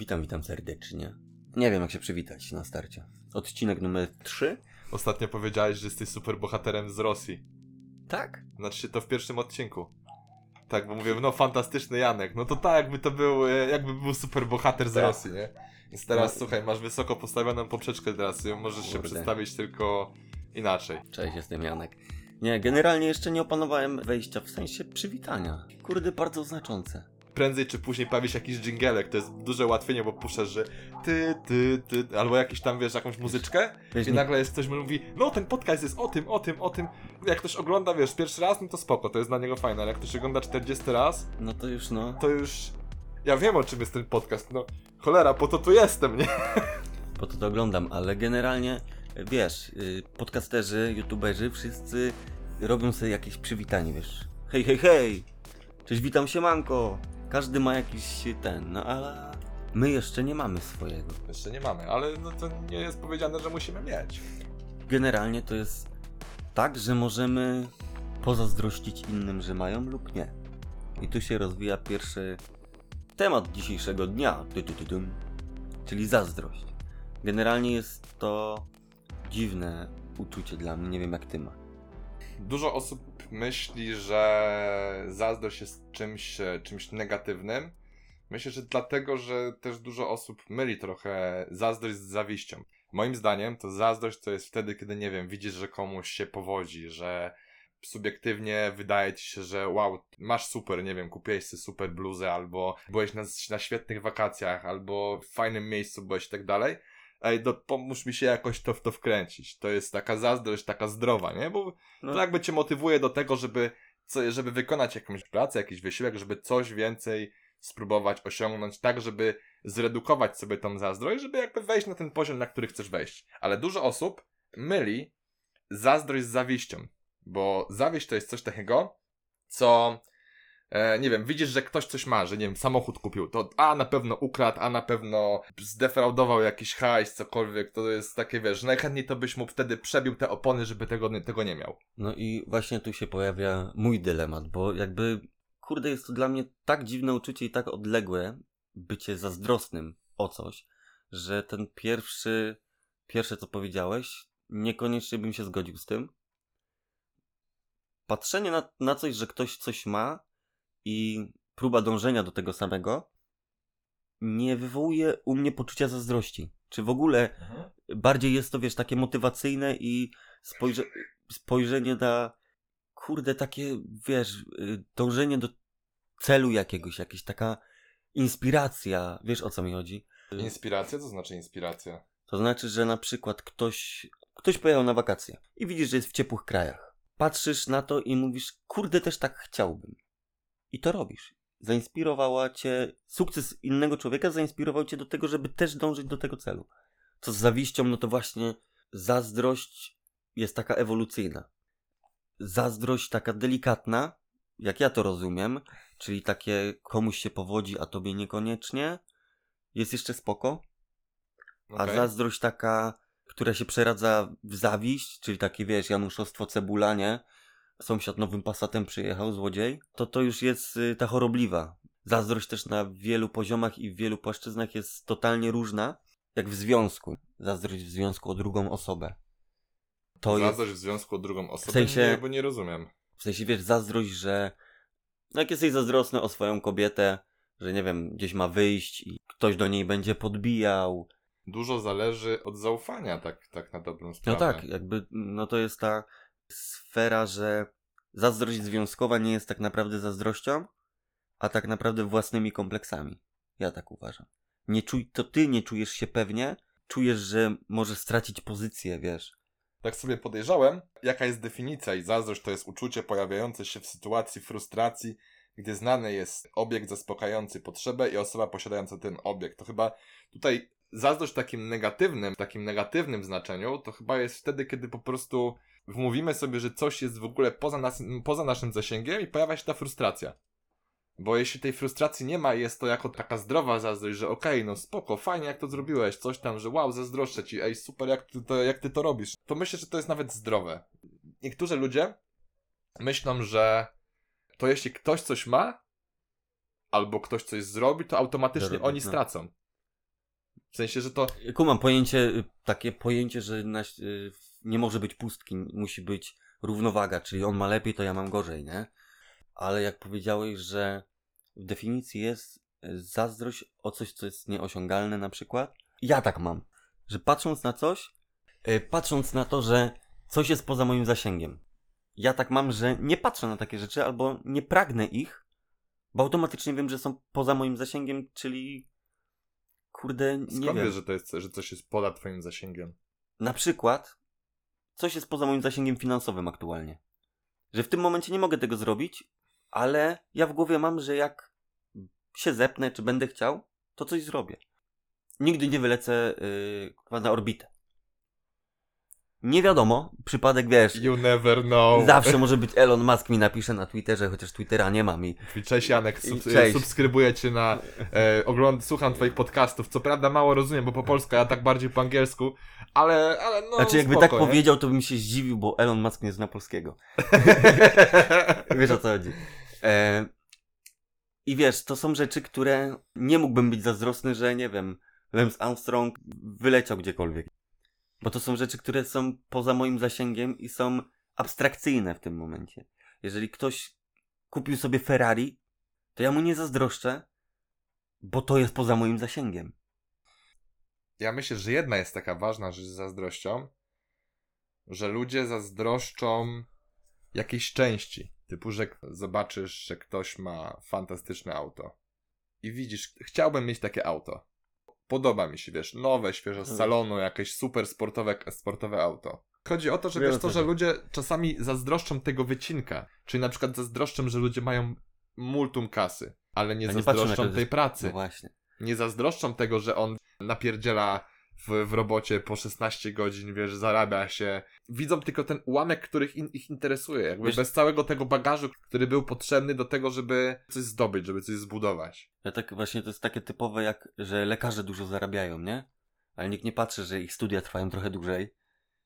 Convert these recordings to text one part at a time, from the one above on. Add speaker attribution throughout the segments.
Speaker 1: Witam, witam serdecznie. Nie wiem, jak się przywitać na starcie. Odcinek numer 3?
Speaker 2: Ostatnio powiedziałeś, że jesteś super bohaterem z Rosji.
Speaker 1: Tak.
Speaker 2: Znaczy się to w pierwszym odcinku. Tak, bo mówię, no fantastyczny Janek. No to tak, jakby to był, e, jakby był super bohater z
Speaker 1: Tak.
Speaker 2: Rosji, nie? Więc teraz
Speaker 1: No.
Speaker 2: słuchaj, masz wysoko postawioną poprzeczkę teraz, możesz się
Speaker 1: Kurde.
Speaker 2: przedstawić tylko inaczej.
Speaker 1: Cześć, jestem Janek. Nie, generalnie jeszcze nie opanowałem wejścia, w sensie przywitania. Kurde, bardzo znaczące.
Speaker 2: Prędzej czy później pojawi się jakiś dżingelek, to jest duże ułatwienie, bo puszczasz, że ty, ty, ty, albo jakiś tam, wiesz, jakąś muzyczkę
Speaker 1: Wiesz,
Speaker 2: i
Speaker 1: nie-
Speaker 2: nagle jest ktoś mówi, no ten podcast jest o tym, o tym, o tym. Jak ktoś ogląda, wiesz, pierwszy raz, no to spoko, to jest dla niego fajne, ale jak ktoś ogląda 40 raz,
Speaker 1: No to już no.
Speaker 2: to już. Ja wiem o czym jest ten podcast. No, cholera, po to tu jestem, nie?
Speaker 1: Po to to oglądam, ale generalnie, wiesz, y, podcasterzy, youtuberzy, wszyscy robią sobie jakieś przywitanie, wiesz. Hej, hej, hej! Cześć, witam się, manko! Każdy ma jakiś ten, no ale my jeszcze nie mamy swojego.
Speaker 2: Jeszcze nie mamy, ale no to nie jest powiedziane, że musimy mieć.
Speaker 1: Generalnie to jest tak, że możemy pozazdrościć innym, że mają lub nie. I tu się rozwija pierwszy temat dzisiejszego dnia, czyli zazdrość. Generalnie jest to dziwne uczucie dla mnie, nie wiem jak ty ma.
Speaker 2: Dużo osób myśli, że zazdrość jest czymś, e, czymś negatywnym. Myślę, że dlatego, że też dużo osób myli trochę zazdrość z zawiścią. Moim zdaniem to zazdrość to jest wtedy, kiedy, nie wiem, widzisz, że komuś się powodzi, że subiektywnie wydaje ci się, że wow, masz super, nie wiem, kupiłeś sobie super bluzę, albo byłeś na, na świetnych wakacjach, albo w fajnym miejscu byłeś i tak dalej. Ej, do, pomóż mi się jakoś to w to wkręcić. To jest taka zazdrość, taka zdrowa, nie? Bo
Speaker 1: No.
Speaker 2: to jakby cię motywuje do tego, żeby, co, żeby wykonać jakąś pracę, jakiś wysiłek, żeby coś więcej spróbować osiągnąć, tak żeby zredukować sobie tą zazdrość, żeby jakby wejść na ten poziom, na który chcesz wejść. Ale dużo osób myli zazdrość z zawiścią, bo zawiść to jest coś takiego, co e, nie wiem, widzisz, że ktoś coś ma, że nie wiem, samochód kupił, to a na pewno ukradł, a na pewno zdefraudował jakiś hajs, cokolwiek, to jest takie, wiesz, najchętniej to byś mu wtedy przebił te opony, żeby tego, tego nie miał.
Speaker 1: No i właśnie tu się pojawia mój dylemat, bo jakby, kurde, jest to dla mnie tak dziwne uczucie i tak odległe bycie zazdrosnym o coś, że ten pierwszy, pierwsze co powiedziałeś, niekoniecznie bym się zgodził z tym. Patrzenie na, na coś, że ktoś coś ma i próba dążenia do tego samego nie wywołuje u mnie poczucia zazdrości. Czy w ogóle bardziej jest to, wiesz, takie motywacyjne i spojrze spojrzenie na, kurde, takie, wiesz, y, dążenie do celu jakiegoś, jakaś taka inspiracja, wiesz o co mi chodzi?
Speaker 2: Inspiracja? Co znaczy inspiracja?
Speaker 1: To znaczy, że na przykład ktoś, ktoś pojechał na wakacje i widzisz, że jest w ciepłych krajach. Patrzysz na to i mówisz, kurde, też tak chciałbym. I to robisz. Zainspirowała cię, sukces innego człowieka zainspirował cię do tego, żeby też dążyć do tego celu. Co z zawiścią, no to właśnie zazdrość jest taka ewolucyjna. Zazdrość taka delikatna, jak ja to rozumiem, czyli takie komuś się powodzi, a tobie niekoniecznie, jest jeszcze spoko, a
Speaker 2: Okej.
Speaker 1: zazdrość taka, która się przeradza w zawiść, czyli takie wiesz, Januszostwo cebula, nie? Sąsiad nowym pasatem przyjechał, złodziej, to to już jest y, ta chorobliwa. Zazdrość też na wielu poziomach i w wielu płaszczyznach jest totalnie różna, jak w związku. Zazdrość w związku o drugą osobę. To jest,
Speaker 2: Zazdrość w związku o drugą osobę?
Speaker 1: W sensie-
Speaker 2: Nie, bo nie rozumiem.
Speaker 1: w sensie wiesz, zazdrość, że no jak jesteś zazdrosny o swoją kobietę, że nie wiem, gdzieś ma wyjść i ktoś do niej będzie podbijał,
Speaker 2: Dużo zależy od zaufania, tak, tak na dobrą
Speaker 1: No
Speaker 2: sprawę.
Speaker 1: tak, jakby no to jest ta sfera, że zazdrość związkowa nie jest tak naprawdę zazdrością, a tak naprawdę własnymi kompleksami. Ja tak uważam. Nie czuj, to ty nie czujesz się pewnie, czujesz, że możesz stracić pozycję, wiesz.
Speaker 2: Tak sobie podejrzałem, jaka jest definicja i zazdrość to jest uczucie pojawiające się w sytuacji frustracji, gdy znany jest obiekt zaspokajający potrzebę i osoba posiadająca ten obiekt. To chyba tutaj zazdrość w takim negatywnym, w takim negatywnym znaczeniu, to chyba jest wtedy, kiedy po prostu wmówimy sobie, że coś jest w ogóle poza, nas, poza naszym zasięgiem i pojawia się ta frustracja. Bo jeśli tej frustracji nie ma, jest to jako taka zdrowa zazdrość, że okej, no spoko, fajnie jak to zrobiłeś, coś tam, że wow, zazdroszczę ci, ej, super jak ty, to, jak ty to robisz. To myślę, że to jest nawet zdrowe. Niektórzy ludzie myślą, że to jeśli ktoś coś ma, albo ktoś coś zrobi, to automatycznie
Speaker 1: Zarobi,
Speaker 2: oni
Speaker 1: no.
Speaker 2: stracą. W sensie, że to
Speaker 1: Kumam pojęcie, y, takie pojęcie, że na, y, nie może być pustki, musi być równowaga, czyli on ma lepiej, to ja mam gorzej, nie? Ale jak powiedziałeś, że w definicji jest y, zazdrość o coś, co jest nieosiągalne na przykład, ja tak mam, że patrząc na coś, y, patrząc na to, że coś jest poza moim zasięgiem, ja tak mam, że nie patrzę na takie rzeczy albo nie pragnę ich, bo automatycznie wiem, że są poza moim zasięgiem, czyli kurde, nie
Speaker 2: skąd
Speaker 1: wiem.
Speaker 2: wiesz, że to jest, że coś jest poza twoim zasięgiem?
Speaker 1: Na przykład, coś jest poza moim zasięgiem finansowym aktualnie. Że w tym momencie nie mogę tego zrobić, ale ja w głowie mam, że jak się zepnę, czy będę chciał, to coś zrobię. Nigdy nie wylecę yy, na orbitę. Nie wiadomo, przypadek wiesz.
Speaker 2: You never know.
Speaker 1: Zawsze może być Elon Musk mi napisze na Twitterze, chociaż Twittera nie mam i
Speaker 2: Cześć Janek, sub,
Speaker 1: Cześć.
Speaker 2: subskrybuję cię na, e, ogląd, słucham twoich podcastów, co prawda mało rozumiem, bo po polsku, a tak bardziej po angielsku, ale, ale no
Speaker 1: Znaczy, jakby
Speaker 2: spoko,
Speaker 1: tak
Speaker 2: nie?
Speaker 1: powiedział, to bym się zdziwił, bo Elon Musk nie zna polskiego. Wiesz o co chodzi. E... I wiesz, to są rzeczy, które nie mógłbym być zazdrosny, że nie wiem, Lance Armstrong wyleciał gdziekolwiek. Bo to są rzeczy, które są poza moim zasięgiem i są abstrakcyjne w tym momencie. Jeżeli ktoś kupił sobie Ferrari, to ja mu nie zazdroszczę, bo to jest poza moim zasięgiem.
Speaker 2: Ja myślę, że jedna jest taka ważna rzecz z zazdrością, że ludzie zazdroszczą jakiejś części. Typu, że zobaczysz, że ktoś ma fantastyczne auto i widzisz, chciałbym mieć takie auto. Podoba mi się, wiesz, nowe, świeże z
Speaker 1: Mm.
Speaker 2: salonu, jakieś super sportowe, sportowe auto. Chodzi o to, że
Speaker 1: o
Speaker 2: to, że ludzie czasami zazdroszczą tego wycinka. Czyli na przykład zazdroszczą, że ludzie mają multum kasy, ale nie
Speaker 1: A nie
Speaker 2: zazdroszczą tej pracy
Speaker 1: No właśnie.
Speaker 2: nie zazdroszczą tego, że on napierdziela w, w robocie po 16 godzin, wiesz, zarabia się. Widzą tylko ten ułamek, których in, ich interesuje. Jakby
Speaker 1: Wiesz-
Speaker 2: bez całego tego bagażu, który był potrzebny do tego, żeby coś zdobyć, żeby coś zbudować.
Speaker 1: Ja tak właśnie to jest takie typowe jak, że lekarze dużo zarabiają, nie? Ale nikt nie patrzy, że ich studia trwają trochę dłużej,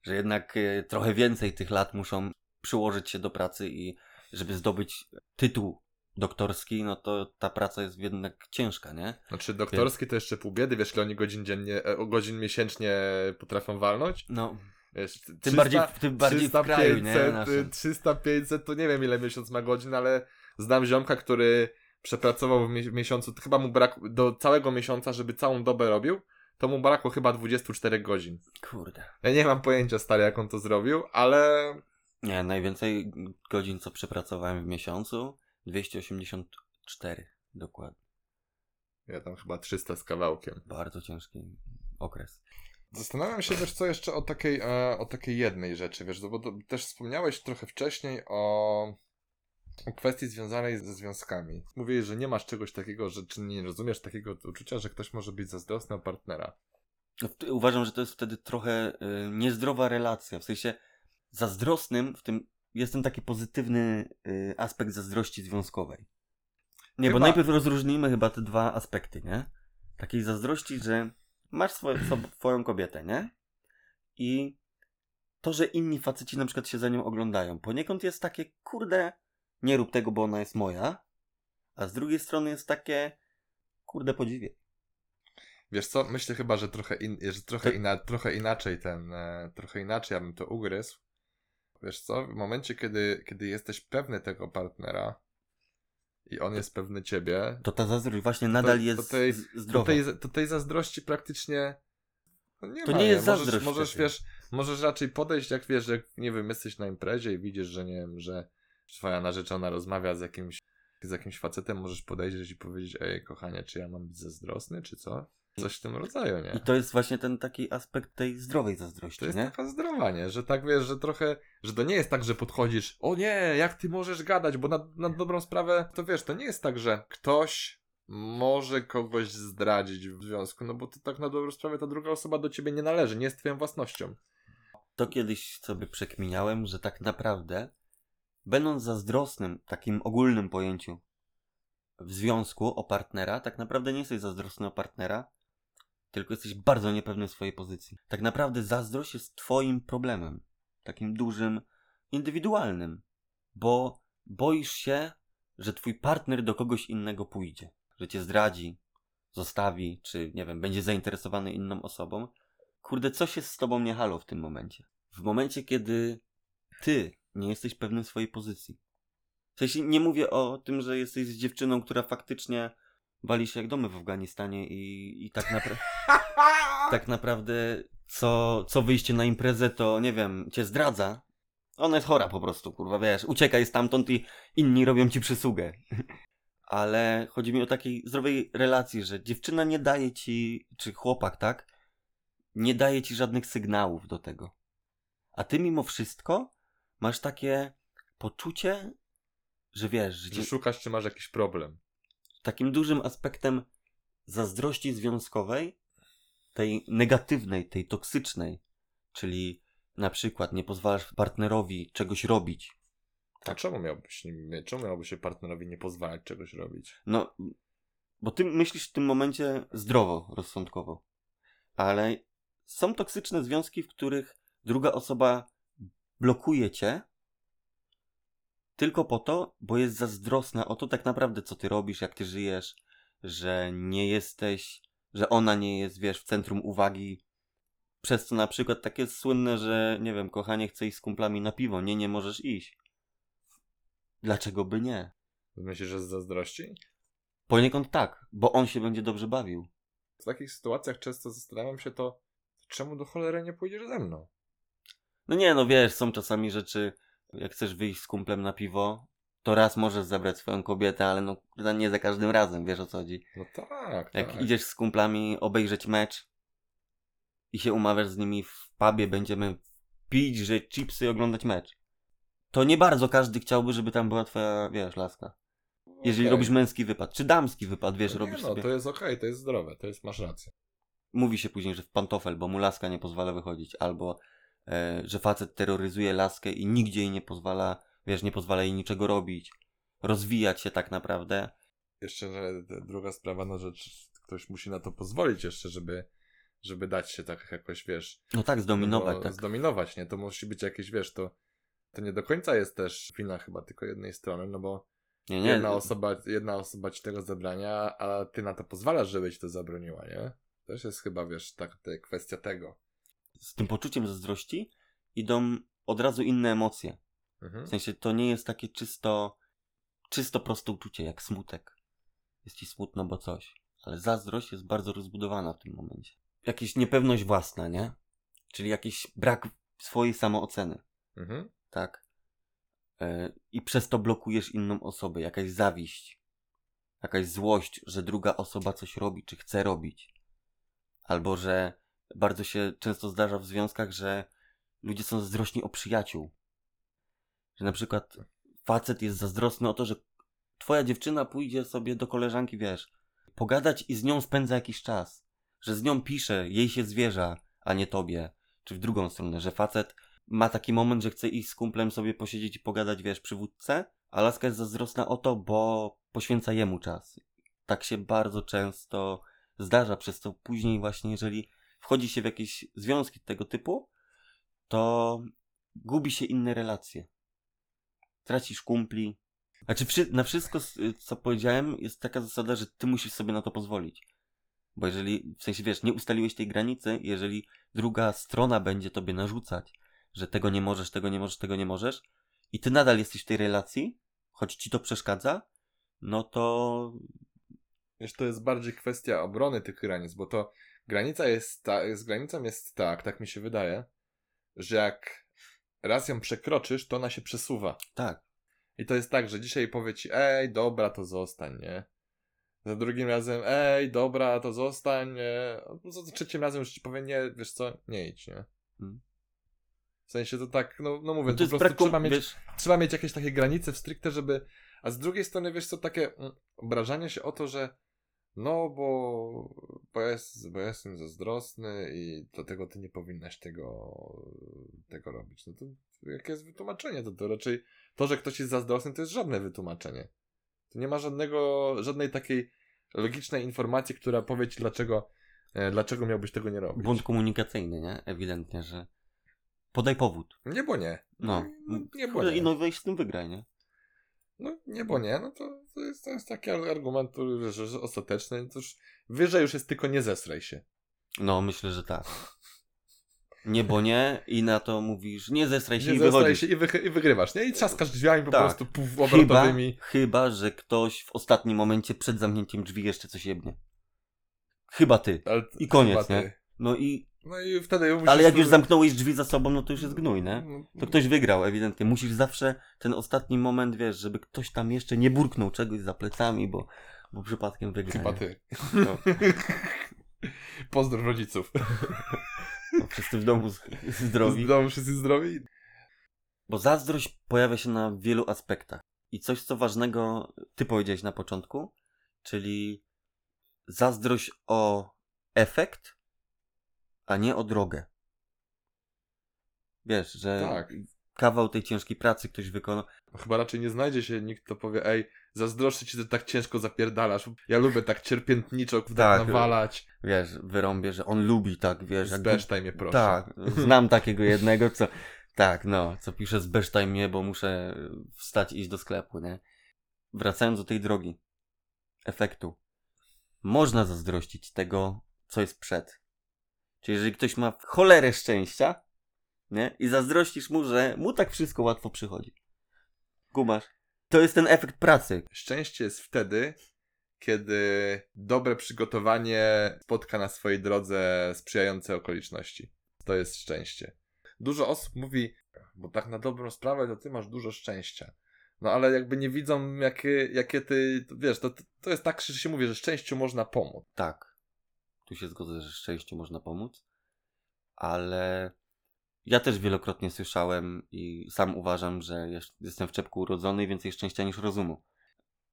Speaker 1: że jednak e, trochę więcej tych lat muszą przyłożyć się do pracy i żeby zdobyć tytuł doktorski, no to ta praca jest jednak ciężka, nie?
Speaker 2: Znaczy doktorski to jeszcze pół biedy, wiesz, ile oni godzin dziennie, e, godzin miesięcznie potrafią walnąć?
Speaker 1: No,
Speaker 2: Wiesz,
Speaker 1: tym bardziej, tym bardziej w kraju, nie?
Speaker 2: 500,
Speaker 1: Naszym.
Speaker 2: 300, 500, to nie wiem ile miesiąc ma godzin, ale znam ziomka, który przepracował w, mie- w miesiącu, chyba mu brakło, do całego miesiąca, żeby całą dobę robił, to mu brakło chyba 24 godzin.
Speaker 1: Kurde.
Speaker 2: Ja nie mam pojęcia, stary, jak on to zrobił, ale
Speaker 1: Nie, najwięcej godzin, co przepracowałem w miesiącu, 284 dokładnie.
Speaker 2: ja tam chyba 300 z kawałkiem.
Speaker 1: Bardzo ciężki okres.
Speaker 2: Zastanawiam się, wiesz co, jeszcze o takiej, e, o takiej jednej rzeczy, wiesz, bo to, też wspomniałeś trochę wcześniej o, o kwestii związanej ze związkami. Mówiłeś, że nie masz czegoś takiego, że czy nie rozumiesz takiego uczucia, że ktoś może być zazdrosny o partnera.
Speaker 1: No, Uważam, że to jest wtedy trochę y, niezdrowa relacja. W sensie zazdrosnym w tym jest ten taki pozytywny y, aspekt zazdrości związkowej. Nie, bo
Speaker 2: Chyba-
Speaker 1: najpierw rozróżnijmy chyba te dwa aspekty, nie? Takiej zazdrości, że masz swoją, swoją kobietę, nie? I to, że inni faceci na przykład się za nią oglądają, poniekąd jest takie, kurde, nie rób tego, bo ona jest moja, a z drugiej strony jest takie, kurde, podziwię.
Speaker 2: Wiesz co, myślę chyba, że trochę, in, że trochę,
Speaker 1: To-
Speaker 2: ina, trochę inaczej ten, e, trochę inaczej ja bym to ugryzł. Wiesz co, w momencie, kiedy, kiedy jesteś pewny tego partnera i on jest pewny ciebie,
Speaker 1: To ta zazdrość właśnie nadal
Speaker 2: to
Speaker 1: jest
Speaker 2: tej-
Speaker 1: z-
Speaker 2: to
Speaker 1: zdrowa.
Speaker 2: tej, to tej zazdrości praktycznie no nie
Speaker 1: To
Speaker 2: ma,
Speaker 1: nie jest
Speaker 2: możesz,
Speaker 1: zazdrość
Speaker 2: Możesz, wiesz, możesz raczej podejść, jak wiesz, że nie wiem, jesteś na imprezie i widzisz, że nie wiem, że twoja narzeczona rozmawia z jakimś, z jakimś facetem, możesz podejść i powiedzieć, ej, kochanie, czy ja mam być zazdrosny, czy co? Coś w tym rodzaju, nie?
Speaker 1: I to jest właśnie ten taki aspekt tej zdrowej zazdrości,
Speaker 2: To jest
Speaker 1: nie?
Speaker 2: taka zdrowa, nie? Że tak wiesz, że trochę, że to nie jest tak, że podchodzisz, o nie, jak ty możesz gadać, bo na, na dobrą sprawę, to wiesz, to nie jest tak, że ktoś może kogoś zdradzić w związku, no bo to tak na dobrą sprawę ta druga osoba do ciebie nie należy, nie jest twoją własnością.
Speaker 1: To kiedyś sobie przekminiałem, że tak naprawdę, będąc zazdrosnym takim ogólnym pojęciu w związku o partnera, tak naprawdę nie jesteś zazdrosny o partnera, tylko jesteś bardzo niepewny swojej pozycji. Tak naprawdę zazdrość jest twoim problemem. Takim dużym, indywidualnym. Bo boisz się, że twój partner do kogoś innego pójdzie. Że cię zdradzi. zostawi, czy nie wiem, będzie zainteresowany inną osobą. Kurde, coś jest z tobą nie halo w tym momencie. W momencie, kiedy ty nie jesteś pewny swojej pozycji. W sensie nie mówię o tym, że jesteś z dziewczyną, która faktycznie wali się jak domy w Afganistanie i, i tak, napra- tak naprawdę co, co wyjście na imprezę to, nie wiem, cię zdradza. Ona jest chora po prostu, kurwa, wiesz, uciekaj stamtąd i inni robią ci przysługę. Ale chodzi mi o takiej zdrowej relacji, że dziewczyna nie daje ci, czy chłopak, tak? Nie daje ci żadnych sygnałów do tego. A ty mimo wszystko masz takie poczucie, że wiesz, że
Speaker 2: Że szukasz, czy masz jakiś problem.
Speaker 1: Takim dużym aspektem zazdrości związkowej, tej negatywnej, tej toksycznej, czyli na przykład nie pozwalasz partnerowi czegoś robić.
Speaker 2: A czemu miałbyś, czemu miałby się partnerowi nie pozwalać czegoś robić?
Speaker 1: No, bo ty myślisz w tym momencie zdrowo, rozsądkowo. Ale są toksyczne związki, w których druga osoba blokuje cię tylko po to, bo jest zazdrosna o to tak naprawdę, co ty robisz, jak ty żyjesz, że nie jesteś, że ona nie jest, wiesz, w centrum uwagi. Przez co na przykład takie jest słynne, że nie wiem, kochanie, chcę iść z kumplami na piwo. Nie, nie możesz iść. Dlaczego by nie?
Speaker 2: Myślisz, że z zazdrości?
Speaker 1: Poniekąd tak, bo on się będzie dobrze bawił.
Speaker 2: W takich sytuacjach często zastanawiam się to, czemu do cholery nie pójdziesz ze mną?
Speaker 1: No nie, no wiesz, są czasami rzeczy, jak chcesz wyjść z kumplem na piwo, to raz możesz zabrać swoją kobietę, ale no nie za każdym razem, wiesz o co chodzi.
Speaker 2: No tak,
Speaker 1: Jak
Speaker 2: tak.
Speaker 1: idziesz z kumplami obejrzeć mecz i się umawiasz z nimi w pubie, będziemy pić, że chipsy i oglądać mecz. To nie bardzo każdy chciałby, żeby tam była twoja, wiesz, laska. Jeżeli
Speaker 2: Okej.
Speaker 1: robisz męski wypad, czy damski wypad, wiesz,
Speaker 2: no
Speaker 1: robisz
Speaker 2: no,
Speaker 1: sobie.
Speaker 2: to jest okej, to jest zdrowe, to jest, masz rację.
Speaker 1: mówi się później, że w pantofel, bo mu laska nie pozwala wychodzić, albo że facet terroryzuje laskę i nigdzie jej nie pozwala, wiesz, nie pozwala jej niczego robić, rozwijać się tak naprawdę.
Speaker 2: Jeszcze druga sprawa, no że ktoś musi na to pozwolić jeszcze, żeby, żeby dać się tak jakoś, wiesz...
Speaker 1: No tak, zdominować,
Speaker 2: no,
Speaker 1: tak.
Speaker 2: Zdominować, nie? To musi być jakieś, wiesz, to, to nie do końca jest też wina chyba tylko jednej strony, no bo
Speaker 1: Nie, nie,
Speaker 2: jedna, osoba, jedna osoba ci tego zabrania, a ty na to pozwalasz, żeby ci to zabroniła, nie? Też jest chyba, wiesz, tak, te, kwestia tego.
Speaker 1: Z tym poczuciem zazdrości idą od razu inne emocje.
Speaker 2: Mhm.
Speaker 1: W sensie to nie jest takie czysto, czysto proste uczucie, jak smutek. Jest ci smutno, bo coś. Ale zazdrość jest bardzo rozbudowana w tym momencie. Jakaś niepewność własna, nie? Czyli jakiś brak swojej samooceny.
Speaker 2: Mhm.
Speaker 1: tak? E, I przez to blokujesz inną osobę, jakaś zawiść, jakaś złość, że druga osoba coś robi, czy chce robić. Albo że bardzo się często zdarza w związkach, że ludzie są zazdrośni o przyjaciół. Że na przykład facet jest zazdrosny o to, że twoja dziewczyna pójdzie sobie do koleżanki, wiesz, pogadać i z nią spędza jakiś czas. Że z nią pisze, jej się zwierza, a nie tobie. Czy w drugą stronę, że facet ma taki moment, że chce iść z kumplem sobie posiedzieć i pogadać, wiesz, przy wódce, a laska jest zazdrosna o to, bo poświęca jemu czas. Tak się bardzo często zdarza, przez to później właśnie, jeżeli wchodzi się w jakieś związki tego typu, to gubi się inne relacje. Tracisz kumpli. Znaczy, na wszystko, co powiedziałem, jest taka zasada, że ty musisz sobie na to pozwolić. Bo jeżeli, w sensie wiesz, nie ustaliłeś tej granicy, jeżeli druga strona będzie tobie narzucać, że tego nie możesz, tego nie możesz, tego nie możesz, i ty nadal jesteś w tej relacji, choć ci to przeszkadza, no to
Speaker 2: Wiesz, to jest bardziej kwestia obrony tych granic, bo to granica jest ta, z granicą jest tak, tak mi się wydaje, że jak raz ją przekroczysz, to ona się przesuwa.
Speaker 1: tak.
Speaker 2: I to jest tak, że dzisiaj powie ci, ej, dobra, to zostań, nie? Za drugim razem, ej, dobra, to zostań, nie? No, Za trzecim razem już ci powie, nie, wiesz co, nie idź, nie?
Speaker 1: Hmm.
Speaker 2: W sensie to tak, no, no mówię,
Speaker 1: to
Speaker 2: po prostu trzeba mieć,
Speaker 1: wiesz,
Speaker 2: trzeba mieć jakieś takie granice w stricte, żeby. A z drugiej strony, wiesz co, takie mm, obrażanie się o to, że no, bo, bo, jest, bo jestem zazdrosny i dlatego ty nie powinnaś tego, tego robić. No to jakie jest wytłumaczenie? To, to raczej to, że ktoś jest zazdrosny, to jest żadne wytłumaczenie. To nie ma żadnego, żadnej takiej logicznej informacji, która powie ci, dlaczego, e, dlaczego miałbyś tego nie robić.
Speaker 1: błąd komunikacyjny, nie? Ewidentnie, że podaj powód.
Speaker 2: Nie, bo nie.
Speaker 1: No.
Speaker 2: no nie, bo nie.
Speaker 1: I no weź z tym wygraj, nie?
Speaker 2: No nie, bo nie, no to, to jest, to jest taki argument, który wiesz, że ostateczny. To już, wyżej już jest tylko nie zesraj się.
Speaker 1: No, myślę, że tak. Nie, bo nie i na to mówisz, nie zestraj się
Speaker 2: Nie
Speaker 1: i wychodzisz.
Speaker 2: się i, wy, i wygrywasz, nie? I trzaskasz drzwiami po
Speaker 1: Tak.
Speaker 2: prostu puf,
Speaker 1: Chyba,
Speaker 2: obrotowymi.
Speaker 1: chyba, że ktoś w ostatnim momencie przed zamknięciem drzwi jeszcze coś jebnie. Chyba ty.
Speaker 2: Ale,
Speaker 1: I koniec,
Speaker 2: chyba ty.
Speaker 1: nie? No i...
Speaker 2: No i wtedy musisz...
Speaker 1: Ale jak już zamknąłeś drzwi za sobą, no to już jest gnój, nie?
Speaker 2: No,
Speaker 1: To ktoś wygrał, ewidentnie. Musisz zawsze ten ostatni moment, wiesz, żeby ktoś tam jeszcze nie burknął czegoś za plecami, bo, bo przypadkiem wygra.
Speaker 2: Chyba ty.
Speaker 1: No.
Speaker 2: Pozdrow rodziców.
Speaker 1: Bo wszyscy w domu zdrowi.
Speaker 2: Z domu wszyscy zdrowi.
Speaker 1: Bo zazdrość pojawia się na wielu aspektach. I coś, co ważnego ty powiedziałeś na początku, czyli zazdrość o efekt, a nie o drogę. Wiesz, że
Speaker 2: Tak.
Speaker 1: kawał tej ciężkiej pracy ktoś wykonał.
Speaker 2: Chyba raczej nie znajdzie się nikt, kto powie, ej, zazdroszczę ci, że tak ciężko zapierdalasz. Ja lubię tak cierpiętniczo tak,
Speaker 1: Tak.
Speaker 2: nawalać.
Speaker 1: Wiesz, wyrąbie, że on lubi tak, wiesz.
Speaker 2: Zbesztaj mnie proszę.
Speaker 1: Tak, znam takiego jednego, co. Tak, no, co pisze zbesztaj mnie, bo muszę wstać iść do sklepu, nie? Wracając do tej drogi, efektu. Można zazdrościć tego, co jest przed. Czyli jeżeli ktoś ma cholerę szczęścia, nie? I zazdrościsz mu, że mu tak wszystko łatwo przychodzi. Kumasz. To jest ten efekt pracy.
Speaker 2: Szczęście jest wtedy, kiedy dobre przygotowanie spotka na swojej drodze sprzyjające okoliczności. To jest szczęście. Dużo osób mówi, bo tak na dobrą sprawę to ty masz dużo szczęścia. No ale jakby nie widzą, jakie, jakie ty, wiesz, to, to jest tak, że się mówi, że szczęściu można pomóc.
Speaker 1: Tak. Tu się zgodzę, że szczęściu można pomóc, ale ja też wielokrotnie słyszałem i sam uważam, że jest- jestem w czepku urodzony i więcej szczęścia niż rozumu.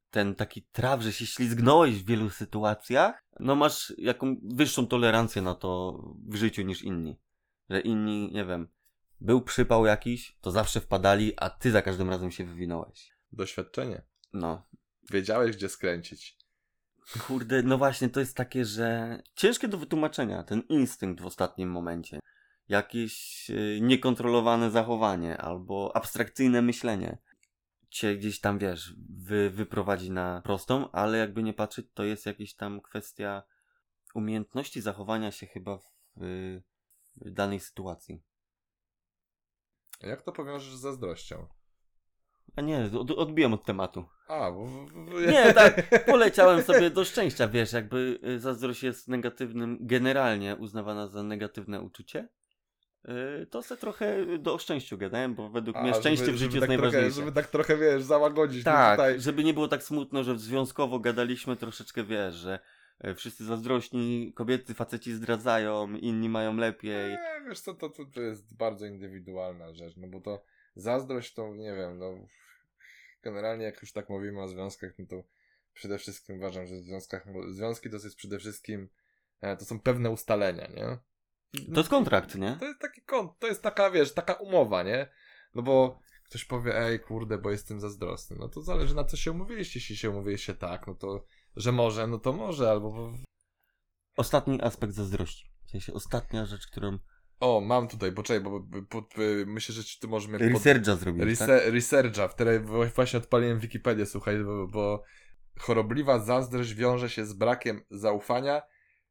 Speaker 1: Ten taki traf, że się ślizgnąłeś w wielu sytuacjach, no masz jaką wyższą tolerancję na to w życiu niż inni. Że inni, nie wiem, był przypał jakiś, to zawsze wpadali, a ty za każdym razem się wywinąłeś.
Speaker 2: Doświadczenie.
Speaker 1: No,
Speaker 2: Wiedziałeś, gdzie skręcić.
Speaker 1: Kurde, no właśnie, to jest takie, że ciężkie do wytłumaczenia, ten instynkt w ostatnim momencie. Jakieś y, niekontrolowane zachowanie albo abstrakcyjne myślenie cię gdzieś tam, wiesz, wy, wyprowadzi na prostą, ale jakby nie patrzeć, to jest jakaś tam kwestia umiejętności zachowania się chyba w, w danej sytuacji.
Speaker 2: Jak to powiążesz z zazdrością?
Speaker 1: A nie, od, odbiłem od tematu.
Speaker 2: A, bo...
Speaker 1: Nie, tak, poleciałem sobie do szczęścia, wiesz, jakby y, zazdrość jest negatywnym, generalnie uznawana za negatywne uczucie, y, to se trochę do o szczęściu gadałem, bo według mnie
Speaker 2: A,
Speaker 1: szczęście
Speaker 2: żeby-
Speaker 1: w życiu jest
Speaker 2: tak trochę,
Speaker 1: najważniejsze.
Speaker 2: Żeby tak trochę, wiesz, załagodzić.
Speaker 1: tak,
Speaker 2: tutaj.
Speaker 1: żeby nie było tak smutno, że związkowo gadaliśmy troszeczkę, wiesz, że y, wszyscy zazdrośni, kobiety, faceci zdradzają, inni mają lepiej.
Speaker 2: Nie, wiesz co, to, to, to jest bardzo indywidualna rzecz, no bo to zazdrość to, nie wiem, no generalnie jak już tak mówimy o związkach, no to przede wszystkim uważam, że w związkach, związki to jest przede wszystkim, e, to są pewne ustalenia, nie?
Speaker 1: To jest kontrakt, nie?
Speaker 2: To jest taki kont, to jest taka, wiesz, taka umowa, nie? No bo ktoś powie, ej, kurde, bo jestem zazdrosny. No to zależy na co się umówiliście. Jeśli się umówiliście tak, no to, że może, no to może, albo...
Speaker 1: Ostatni aspekt zazdrości. W sensie ostatnia rzecz, którą
Speaker 2: O, mam tutaj, poczekaj, bo, bo, bo, bo myślę, że ty możesz mnie... pod-
Speaker 1: researcha zrobiłeś, tak?
Speaker 2: Rese- Researcha, w której właśnie odpaliłem Wikipedię, słuchaj, bo, chorobliwa zazdrość wiąże się z brakiem zaufania,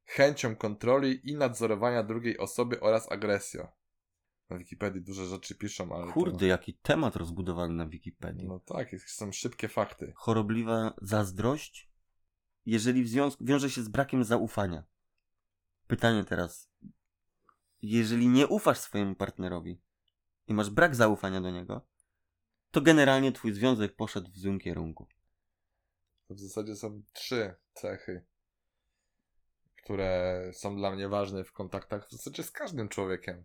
Speaker 2: chęcią kontroli i nadzorowania drugiej osoby oraz agresją. Na Wikipedii duże rzeczy piszą, ale.
Speaker 1: Kurde, jaki temat rozbudowany na Wikipedii.
Speaker 2: To, no tak, są szybkie fakty.
Speaker 1: chorobliwa zazdrość, jeżeli w związku wiąże się z brakiem zaufania. Pytanie teraz. Jeżeli nie ufasz swojemu partnerowi i masz brak zaufania do niego, to generalnie twój związek poszedł w złym kierunku.
Speaker 2: W zasadzie są trzy cechy, które są dla mnie ważne w kontaktach w zasadzie z każdym człowiekiem: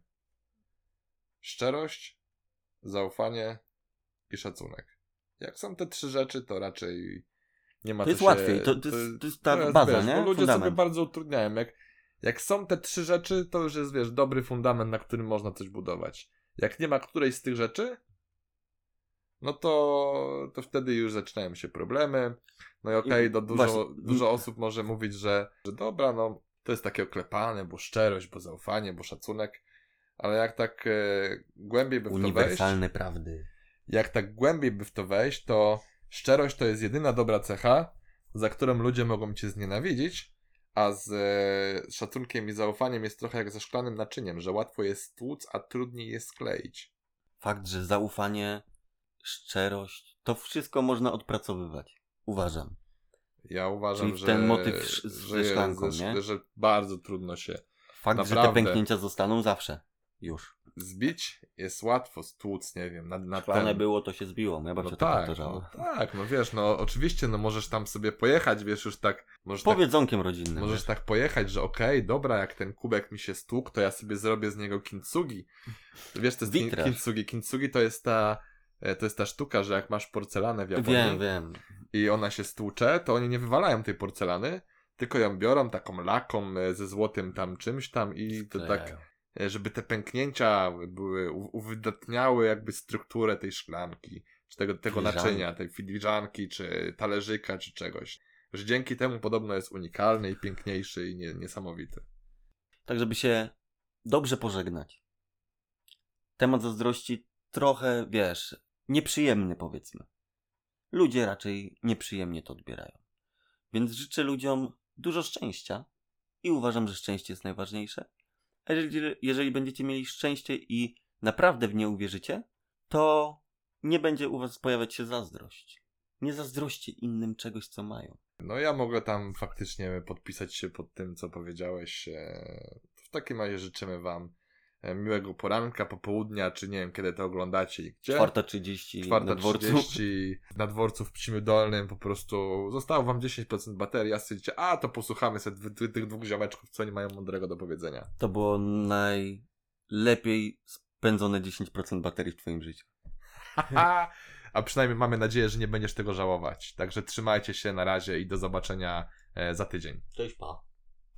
Speaker 2: szczerość, zaufanie i szacunek. Jak są te trzy rzeczy, to raczej nie ma
Speaker 1: To jest
Speaker 2: się...
Speaker 1: łatwiej, to- to jest- to jest ta baza, nie?
Speaker 2: Bo ludzie
Speaker 1: Fundament.
Speaker 2: sobie bardzo utrudniają. Jak, jak są te trzy rzeczy, to już jest, wiesz, dobry fundament, na którym można coś budować. Jak nie ma którejś z tych rzeczy, no to, to wtedy już zaczynają się problemy. No i okej,
Speaker 1: I-
Speaker 2: no dużo,
Speaker 1: właśnie-
Speaker 2: dużo osób może mówić, że, że dobra, no to jest takie oklepane, bo szczerość, bo zaufanie, bo szacunek. Ale jak tak e, głębiej by w to wejść,
Speaker 1: Uniwersalne prawdy.
Speaker 2: jak tak głębiej by w to wejść, to Szczerość to jest jedyna dobra cecha, za którą ludzie mogą cię znienawidzić, a z e, szacunkiem i zaufaniem jest trochę jak ze szklanym naczyniem, że łatwo jest stłuc, a trudniej jest skleić.
Speaker 1: Fakt, że zaufanie, szczerość, to wszystko można odpracowywać. Uważam.
Speaker 2: Ja uważam,
Speaker 1: Czyli
Speaker 2: że,
Speaker 1: ten motyw sz- ze szklanką,
Speaker 2: że,
Speaker 1: nie?
Speaker 2: że bardzo trudno się
Speaker 1: Fakt, że te
Speaker 2: Naprawdę.
Speaker 1: pęknięcia zostaną zawsze. Już.
Speaker 2: zbić, jest łatwo stłuc, nie wiem, na, na
Speaker 1: Szklane
Speaker 2: ten...
Speaker 1: było, to się zbiło. Moja babcia
Speaker 2: No tak, no tak, no wiesz, no oczywiście, no możesz tam sobie pojechać, wiesz, już tak, możesz tak
Speaker 1: Powiedzonkiem rodzinnym.
Speaker 2: Możesz
Speaker 1: wiesz.
Speaker 2: tak pojechać, że okej, dobra, jak ten kubek mi się stłukł, to ja sobie zrobię z niego kintsugi. Wiesz, to jest
Speaker 1: Witraż.
Speaker 2: kintsugi. Kintsugi to jest ta e, to jest ta sztuka, że jak masz porcelanę w Japonii
Speaker 1: Wiem, wiem.
Speaker 2: i ona się stłucze, to oni nie wywalają tej porcelany, tylko ją biorą taką laką e, ze złotym tam czymś tam i to tak, żeby te pęknięcia były, uwydatniały jakby strukturę tej szklanki, czy tego, tego
Speaker 1: Filiżanki.
Speaker 2: naczynia, tej filiżanki, czy talerzyka, czy czegoś. Że dzięki temu podobno jest unikalny i piękniejszy i nie, niesamowity.
Speaker 1: Tak, żeby się dobrze pożegnać. Temat zazdrości trochę, wiesz, nieprzyjemny powiedzmy. Ludzie raczej nieprzyjemnie to odbierają. Więc życzę ludziom dużo szczęścia i uważam, że szczęście jest najważniejsze. Jeżeli, będziecie mieli szczęście i naprawdę w nie uwierzycie, to nie będzie u was pojawiać się zazdrość. Nie zazdroście innym czegoś, co mają.
Speaker 2: No ja mogę tam faktycznie podpisać się pod tym, co powiedziałeś. e, W takim razie życzymy wam miłego poranka, popołudnia, czy nie wiem, kiedy to oglądacie i gdzie.
Speaker 1: 4.30 na dworcu.
Speaker 2: 4.30 na dworcu w Pcimiu Dolnym po prostu zostało wam 10% baterii, a stwierdzicie, a to posłuchamy sobie tych dwóch ziomeczków, co oni mają mądrego do powiedzenia.
Speaker 1: To było najlepiej spędzone 10% baterii w twoim życiu.
Speaker 2: a przynajmniej mamy nadzieję, że nie będziesz tego żałować. Także trzymajcie się na razie i do zobaczenia e, za tydzień.
Speaker 1: Cześć pa.